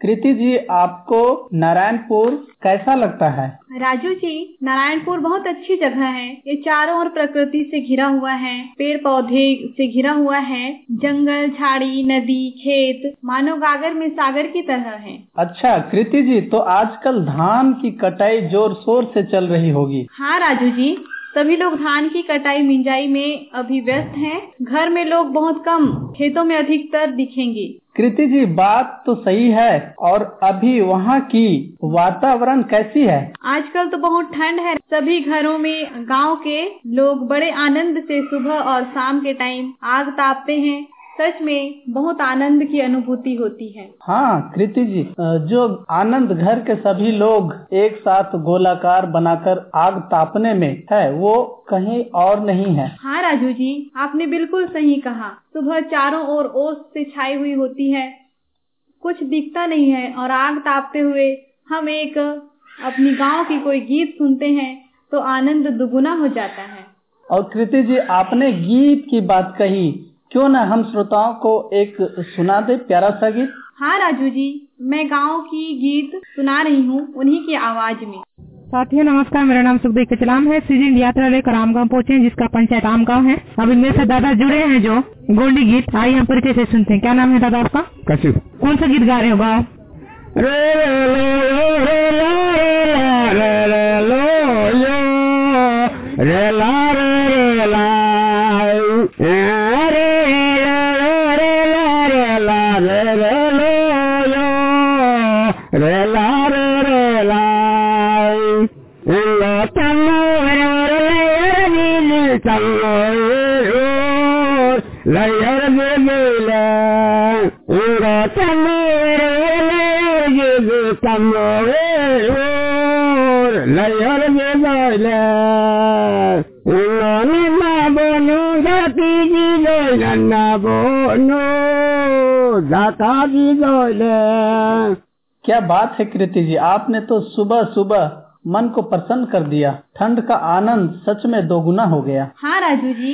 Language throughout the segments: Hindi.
कृति जी आपको नारायणपुर कैसा लगता है? राजू जी नारायणपुर बहुत अच्छी जगह है। ये चारों ओर प्रकृति से घिरा हुआ है। पेड़ पौधे से घिरा हुआ है। जंगल झाड़ी नदी खेत मानो गागर में सागर की तरह है। अच्छा कृति जी तो आजकल धान की कटाई ज़ोर शोर से चल रही होगी। हाँ राजू जी सभी लोग धान की कटाई मिंजाई में अभी व्यस्त हैं। घर में लोग बहुत कम खेतों में अधिकतर दिखेंगे। कृति जी, बात तो सही है, और अभी वहाँ की वातावरण कैसी है? आजकल तो बहुत ठंड है। सभी घरों में, गाँव के लोग बड़े आनंद से सुबह और शाम के टाइम आग तापते हैं। सच में बहुत आनंद की अनुभूति होती है। हाँ कृति जी जो आनंद घर के सभी लोग एक साथ गोलाकार बनाकर आग तापने में है वो कहीं और नहीं है। हाँ राजू जी आपने बिल्कुल सही कहा। सुबह चारों ओर ओस से छाई हुई होती है। कुछ दिखता नहीं है और आग तापते हुए हम एक अपनी गाँव की कोई गीत सुनते हैं तो आनंद दुगुना हो जाता है। और कृति जी आपने गीत की बात कही क्यों न हम श्रोताओं को एक सुना दे प्यारा सा गीत? हाँ राजू जी मैं गाँव की गीत सुना रही हूँ उन्हीं की आवाज़ में। साथियों नमस्कार मेरा नाम सुखदेव कचलाम है। सीज़न यात्रा लेकर आमगांव पहुँचे जिसका पंचायत आमगांव है। अभी मेरे साथ दादा जुड़े हैं जो गोल्डी गीत आइए हम परिचय से सुनते हैं। क्या नाम है दादा आपका? कैसे कौन सा गीत गा रहे हो गाँव रे ला Re la re re la. Lo tamo re re re ni ni tamo ro. La re re re la. Lo tamo re re re ni tamo ro. La re re re la. Lo ni ma bo no ga ti ji rồi na na bo no. Đã ta đi rồi nè क्या बात है कृति जी? आपने तो सुबह सुबह मन को प्रसन्न कर दिया। ठंड का आनंद सच में दोगुना हो गया। हाँ राजू जी,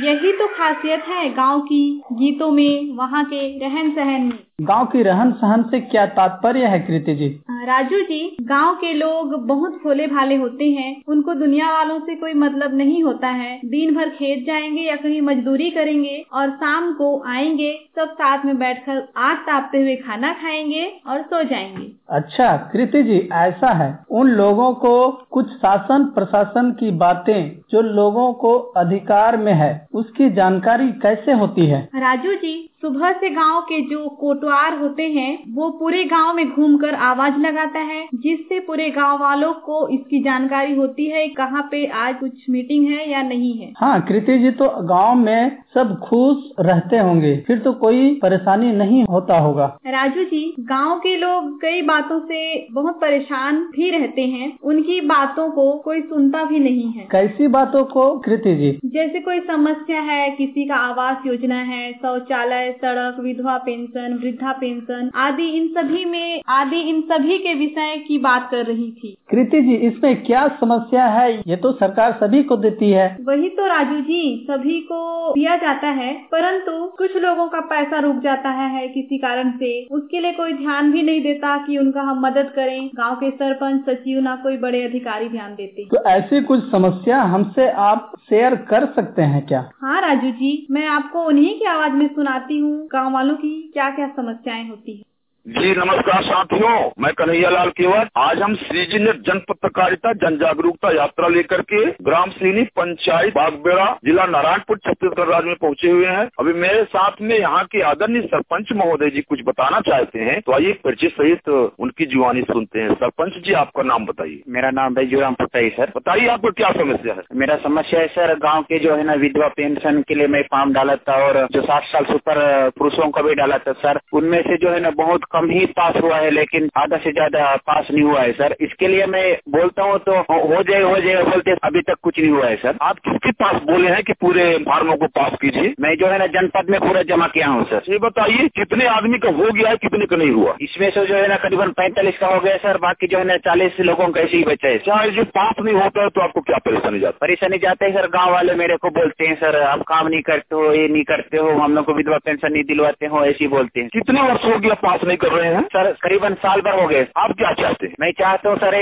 यही तो खासियत है गाँव की, गीतों में, वहाँ के रहन सहन में। गाँव की रहन सहन से क्या तात्पर्य है कृति जी? राजू जी गाँव के लोग बहुत भोले भाले होते हैं। उनको दुनिया वालों से कोई मतलब नहीं होता है। दिन भर खेत जाएँगे या कहीं मजदूरी करेंगे और शाम को आएँगे सब साथ में बैठकर आग तापते हुए खाना खाएँगे और सो जाएँगे। अच्छा कृति जी ऐसा है। उन लोगों को कुछ शासन प्रशासन की बातें जो लोगों को अधिकार में है उसकी जानकारी कैसे होती है? राजू जी सुबह से गाँव के जो कोटवार होते हैं वो पूरे गाँव में घूमकर आवाज़ लगाता है जिससे पूरे गाँव वालों को इसकी जानकारी होती है कहाँ पे आज कुछ मीटिंग है या नहीं है। हाँ कृति जी तो गाँव में सब खुश रहते होंगे फिर तो कोई परेशानी नहीं होता होगा। राजू जी गाँव के लोग कई बातों से बहुत परेशान भी रहते हैं उनकी बातों को कोई सुनता भी नहीं है। कैसी बातों को कृति जी? जैसे कोई समस्या है किसी का आवास योजना है शौचालय सड़क विधवा पेंशन वृद्धा पेंशन आदि इन सभी में आदि इन सभी के विषय की बात कर रही थी। कृति जी इसमें क्या समस्या है? ये तो सरकार सभी को देती है। वही तो राजू जी सभी को दिया जाता है परंतु कुछ लोगों का पैसा रुक जाता है किसी कारण से। उसके लिए कोई ध्यान भी नहीं देता कि उनका हम मदद करें। गाँव के सरपंच सचिव ना कोई बड़े अधिकारी ध्यान देते तो ऐसी कुछ समस्या हमसे आप शेयर कर सकते हैं क्या? हाँ राजू जी, मैं आपको उन्हीं की आवाज़ में सुनाती हूँ, गाँव वालों की क्या क्या समस्याएँ होती है। जी नमस्कार साथियों मैं कन्हैया लाल केवट आज हम ने जन पत्रकारिता जन जागरूकता यात्रा लेकर के ग्राम श्रीनी पंचायत बागबेड़ा जिला नारायणपुर छत्तीसगढ़ राज्य में पहुँचे हुए हैं। अभी मेरे साथ में यहाँ के आदरणीय सरपंच महोदय जी कुछ बताना चाहते हैं तो आइए परिचय सहित उनकी जुआनी सुनते हैं। सरपंच जी आपका नाम बताइए। मेरा नाम बैजूराम पटाई सर। बताइए आपको क्या समस्या है? मेरा समस्या है सर गाँव के जो है ना विधवा पेंशन के लिए मैं फॉर्म डाला था और जो साठ साल से ऊपर पुरुषों का भी डाला था सर। उनमें से जो है ना बहुत कम ही पास हुआ है, लेकिन आधा से ज़्यादा पास नहीं हुआ है, सर। इसके लिए मैं बोलता हूँ तो हो जाए हो जाए, बोलते अभी तक कुछ नहीं हुआ है, सर। आप किसके पास बोले हैं कि पूरे फार्मों को पास कीजिए? मैं जो है ना, जनपद में पूरा जमा किया हूँ, सर। ये बताइए, कितने आदमी का हो गया है, कितने का नहीं हुआ? इसमें से जो है ना, करीबन पैंतालीस का हो गया, सर। बाकी जो है ना, चालीस लोगों का ऐसे ही बचा है। सर जो पास नहीं होता है तो आपको क्या परेशानी जाता परेशानी जाते हैं, सर। गाँव वाले मेरे को बोलते हैं, सर, आप काम नहीं करते हो, ये नहीं करते हो, हम लोग को विधवा पेंशन नहीं दिलवाते हो, ऐसे ही बोलते हैं। कितने वर्ष हो गया पास नहीं कर रहे हैं। सर करीबन साल भर हो गए। आप क्या चाहते हैं? मैं चाहता हूँ सर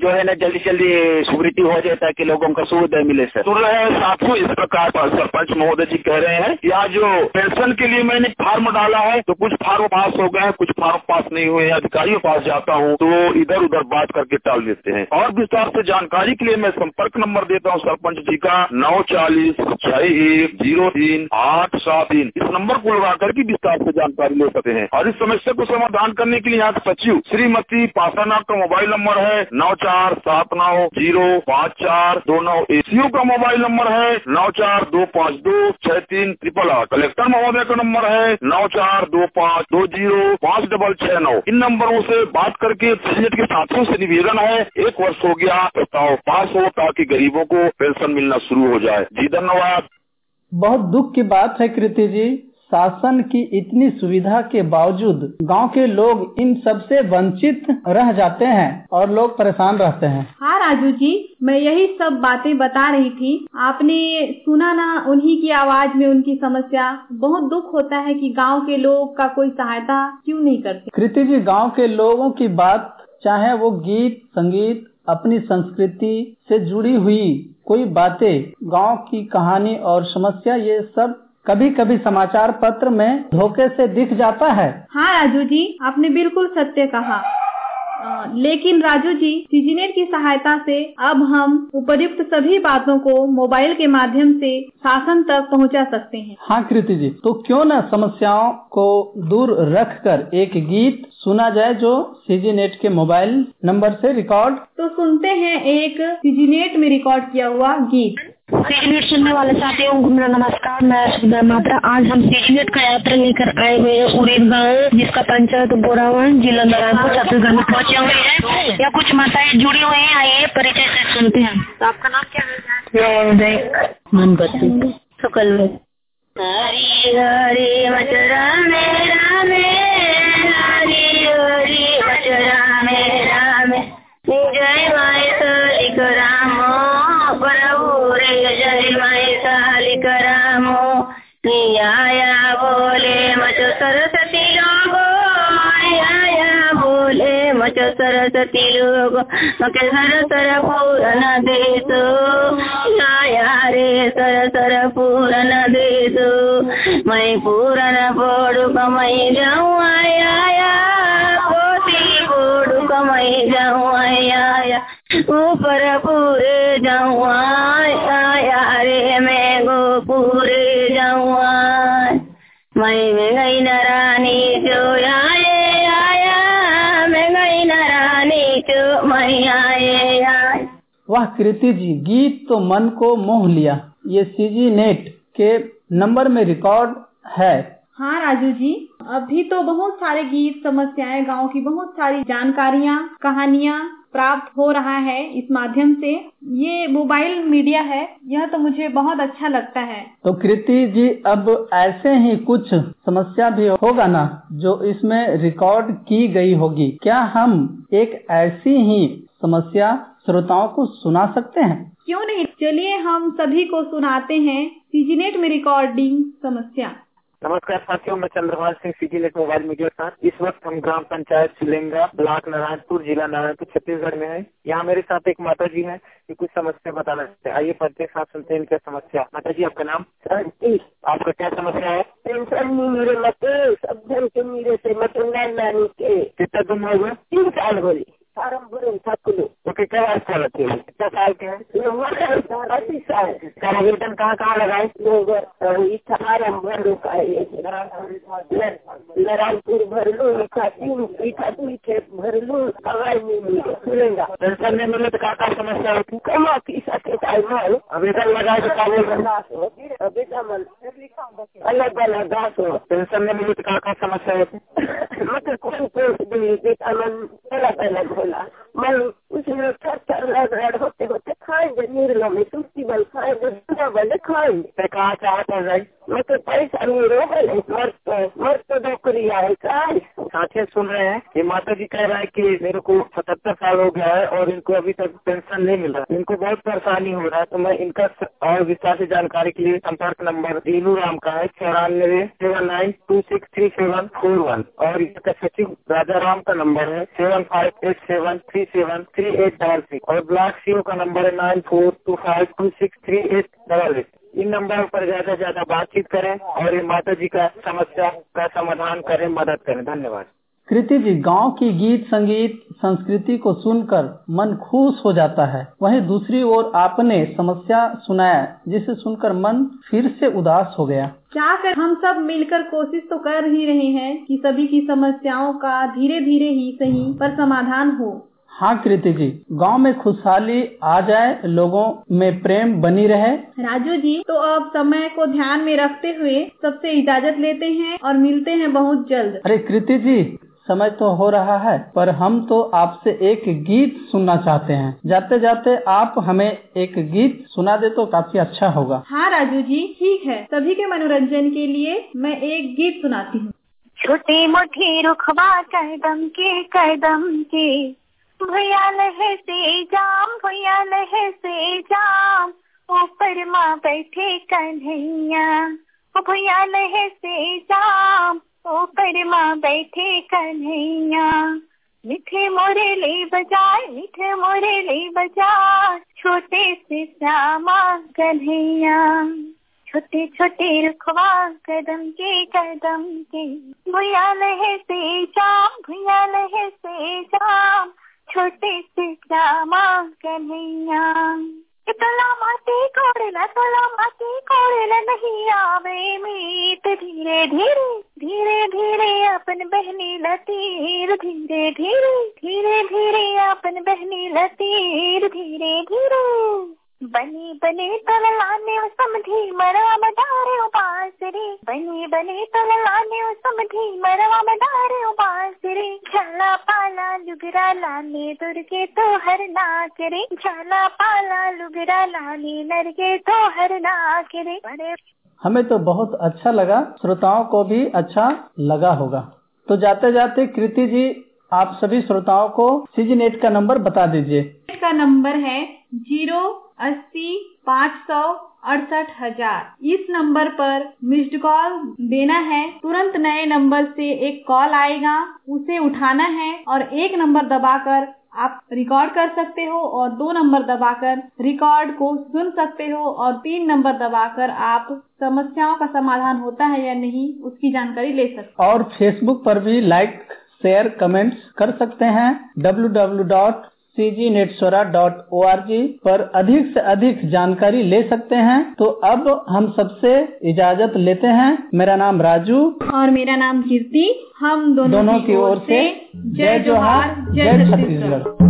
जो है ना जल्दी जल्दी स्वीकृति हो जाए ताकि लोगों को सुविधा मिले सर। सुन रहे हैं साथियों इस प्रकार पर सरपंच महोदय जी कह रहे हैं आज जो पेंशन के लिए मैंने फार्म डाला है तो कुछ फार्म पास हो गए हैं कुछ फार्म पास नहीं हुए हैं अधिकारियों पास जाता हूँ तो इधर उधर बात करके टाल देते हैं। और विस्तार से जानकारी के लिए मैं संपर्क नंबर देता हूँ सरपंच जी का नौ चालीस छह एक ज़ीरो तीन आठ सात तीन। इस नंबर को लगा करके विस्तार से जानकारी ले सकते हैं। और इस समस्या को समाधान करने के लिए यहाँ के सचिव, श्रीमती पासानाथ का मोबाइल नंबर है नौ चार सात नौ ज़ीरो पाँच चार दो नौ एसीओ का मोबाइल नंबर है नौ चार दो पाँच दो छह तीन ट्रिपल आठ। कलेक्टर महोदय का नंबर है नौ चार दो पाँच दो ज़ीरो पाँच डबल छह नौ। इन नंबरों से बात करके प्रेसिडेंट के साथियों से निवेदन है, एक वर्ष हो गया प्रस्ताव पास हो ताकि गरीबों को पेंशन मिलना शुरू हो जाए। जी धन्यवाद। बहुत दुख की बात है, कृति जी। शासन की इतनी सुविधा के बावजूद गाँव के लोग इन सब सबसे वंचित रह जाते हैं और लोग परेशान रहते हैं। हाँ राजू जी मैं यही सब बातें बता रही थी। आपने सुना ना उन्हीं की आवाज़ में उनकी समस्या। बहुत दुख होता है कि गाँव के लोग का कोई सहायता क्यों नहीं करते। कृति जी गाँव के लोगों की बात चाहे वो गीत संगीत अपनी संस्कृति से जुड़ी हुई कोई बातें गाँव की कहानी और समस्या ये सब कभी कभी समाचार पत्र में धोखे से दिख जाता है। हाँ राजू जी आपने बिल्कुल सत्य कहा। अ, लेकिन राजू जी सीजीनेट की सहायता से अब हम उपयुक्त सभी बातों को मोबाइल के माध्यम से शासन तक पहुँचा सकते हैं। हाँ कृति जी तो क्यों न समस्याओं को दूर रखकर एक गीत सुना जाए जो सीजी नेट के मोबाइल नंबर से रिकॉर्ड तो सुनते हैं एक सीजीनेट में रिकॉर्ड किया हुआ गीत। सीजनेट सुनने वाले साथियों को मेरा नमस्कार मैं सुधा मात्रा। आज हम सीजनेट का यात्रा लेकर आए हुए हैं उड़ीद गाँव जिसका पंचायत बोरावन जिला नारायणपुर छत्तीसगढ़ में पहुँचे हुए हैं। या कुछ माताएँ जुड़ी हुई हैं आइए परिचय से सुनते हैं। तो आपका नाम क्या है? मनपति सकल। हरी हरी मचरा मेरा में हरी हरी मचरा मेरा जय कालिक रामो रे जय माय आया बोले मचो सरस्वती लोगो आया बोले मचो सरस्वती लोगो मके सर सर पूरन दे दो आया रे सर सर पूरन दे दो मैं पूरन बोड़ू कमाई जाऊँ आया पोती बोड़ू कमाई जाऊँ आया ऊपर पूरे जाऊँ आया रे मैं गो पूरे जाऊँ मैं गई न रानी जो आए आया? मैं गई न रानी जो मैं आए आया वाह कृति जी गीत तो मन को मोह लिया। ये सीजी नेट के नंबर में रिकॉर्ड है। हाँ राजू जी अभी तो बहुत सारे गीत समस्याएँ गाँव की बहुत सारी जानकारियाँ कहानियाँ प्राप्त हो रहा है इस माध्यम से। ये मोबाइल मीडिया है यह तो मुझे बहुत अच्छा लगता है। तो कृति जी अब ऐसे ही कुछ समस्या भी होगा ना जो इसमें रिकॉर्ड की गई होगी। क्या हम एक ऐसी ही समस्या श्रोताओं को सुना सकते हैं? क्यों नहीं? चलिए हम सभी को सुनाते हैं सीजीनेट में रिकॉर्डिंग समस्या। नमस्कार साथियों मैं Chandrapal Singh CGNet mobile media साथ। इस वक्त हम ग्राम पंचायत सिलेंगा ब्लॉक नारायणपुर जिला नारायणपुर छत्तीसगढ़ में है। यहाँ मेरे साथ एक माता जी है जो कुछ समस्या बताना चाहते हैं। आइए पढ़ते साथ सुनते हैं इनका समस्या। माता जी आपका नाम? आपका क्या समस्या है? पेंशन नहीं मेरे मते। सब धन के मेरे से मतलब नानी के। कितना दिन हो गए? तीन साल हो गए। फार्म भरे कुलो बात कर रहे थे कितना साल के हैं साल क्या आवेदन कहाँ कहाँ लगाए नारायणपुर भरलू खाती में पेंशन समस्या होती कमा की आवेदन लगाए तो अलग अलग घास हो पेंशन नहीं मिले तो क्या क्या समस्या होती मतलब कौन कौन सी अलग अलग होला मन थर रड़ होते में तुलसी बल खाएँगे बल खाएँगे। कहा चाहता है, मैं तो पैसा मर्द तो तो नौकरी आए का साथियों सुन रहे हैं कि माता जी कह रहा है कि मेरे को सतहत्तर साल हो गया है और इनको अभी तक पेंशन नहीं मिला। इनको बहुत परेशानी हो रहा है तो मैं इनका और विस्तार से जानकारी के लिए संपर्क नंबर दीनू राम का है, चौरानवे seven nine two six three seven four one. और इसका सचिव राजा राम का नंबर है seven five eight seven three seven three eight double six. और ब्लॉक सीओ का नंबर है nine four two five two six three eight double eight. इन नंबरों पर ज़्यादा से ज़्यादा बातचीत करें और ये माता जी का समस्या का समाधान करें मदद करें। धन्यवाद। कृति जी गाँव की गीत संगीत संस्कृति को सुनकर मन खुश हो जाता है। वहीं दूसरी ओर आपने समस्या सुनाया जिसे सुनकर मन फिर से उदास हो गया। क्या कर हम सब मिलकर कोशिश तो कर ही रहे हैं कि सभी की समस्याओं का धीरे धीरे ही सही पर समाधान हो। हाँ कृति जी गाँव में खुशहाली आ जाए लोगों में प्रेम बनी रहे। राजू जी तो अब समय को ध्यान में रखते हुए सबसे इजाज़त लेते हैं और मिलते हैं बहुत जल्द। अरे कृति जी समय तो हो रहा है पर हम तो आपसे एक गीत सुनना चाहते हैं। जाते जाते आप हमें एक गीत सुना दे तो काफ़ी अच्छा होगा। हाँ राजू जी ठीक है। सभी के मनोरंजन के लिए मैं एक गीत सुनाती हूँ। छोटे मोटे रुखवा कदम के कदम के। भैया लहे से जाम भैया लहे से जाम। ऊपर माँ बैठे कन्हैया भैया लहे से जाम। ऊपर माँ बैठे कन्हैया, मीठे मोरे बजाए मीठे मोरे ले बजाए छोटे से श्यामा कन्हैया, छोटे छोटे रुखवा कदम के कदम के। भैया लहे से जाम भैया लहे से जाम। छोटे से श्यामा कन्हैया। तला माते कोड़ला तला माते कोड़ला नहीं आवे मीत। धीरे धीरे धीरे धीरे अपन बहनी लतीर। धीरे धीरे धीरे धीरे अपन बहनी लतीर। धीरे धीरे। बनी, बने तल लाने समधी मरवा मदारे उपासरी बनी, बने तल लाने समधी मरवा मदारे उपासरी झाला पाला लुगरा लाने दुर्गे तो हर ना करे। झाला पाला लुगरा लाने नरगे तो हर ना करे। बड़े हमें तो बहुत अच्छा लगा श्रोताओं को भी अच्छा लगा होगा। तो जाते जाते कृति जी आप सभी श्रोताओं को सीजी नेट का नंबर बता दीजिए। का नंबर है ज़ीरो अस्सी पाँच सौ अड़सठ हज़ार। इस नंबर पर मिस्ड कॉल देना है। तुरंत नए नंबर से एक कॉल आएगा, उसे उठाना है और एक नंबर दबाकर आप रिकॉर्ड कर सकते हो और दो नंबर दबाकर रिकॉर्ड को सुन सकते हो और तीन नंबर दबाकर आप समस्याओं का समाधान होता है या नहीं, उसकी जानकारी ले सकते और फेसबुक पर भी लाइक शेयर कमेंट्स कर सकते हैं। www. cgnetswara.org पर अधिक से अधिक जानकारी ले सकते हैं। तो अब हम सबसे इजाज़त लेते हैं। मेरा नाम राजू। और मेरा नाम कीर्ति। हम दोनों, दोनों की ओर से जय जोहार जय छत्तीसगढ़।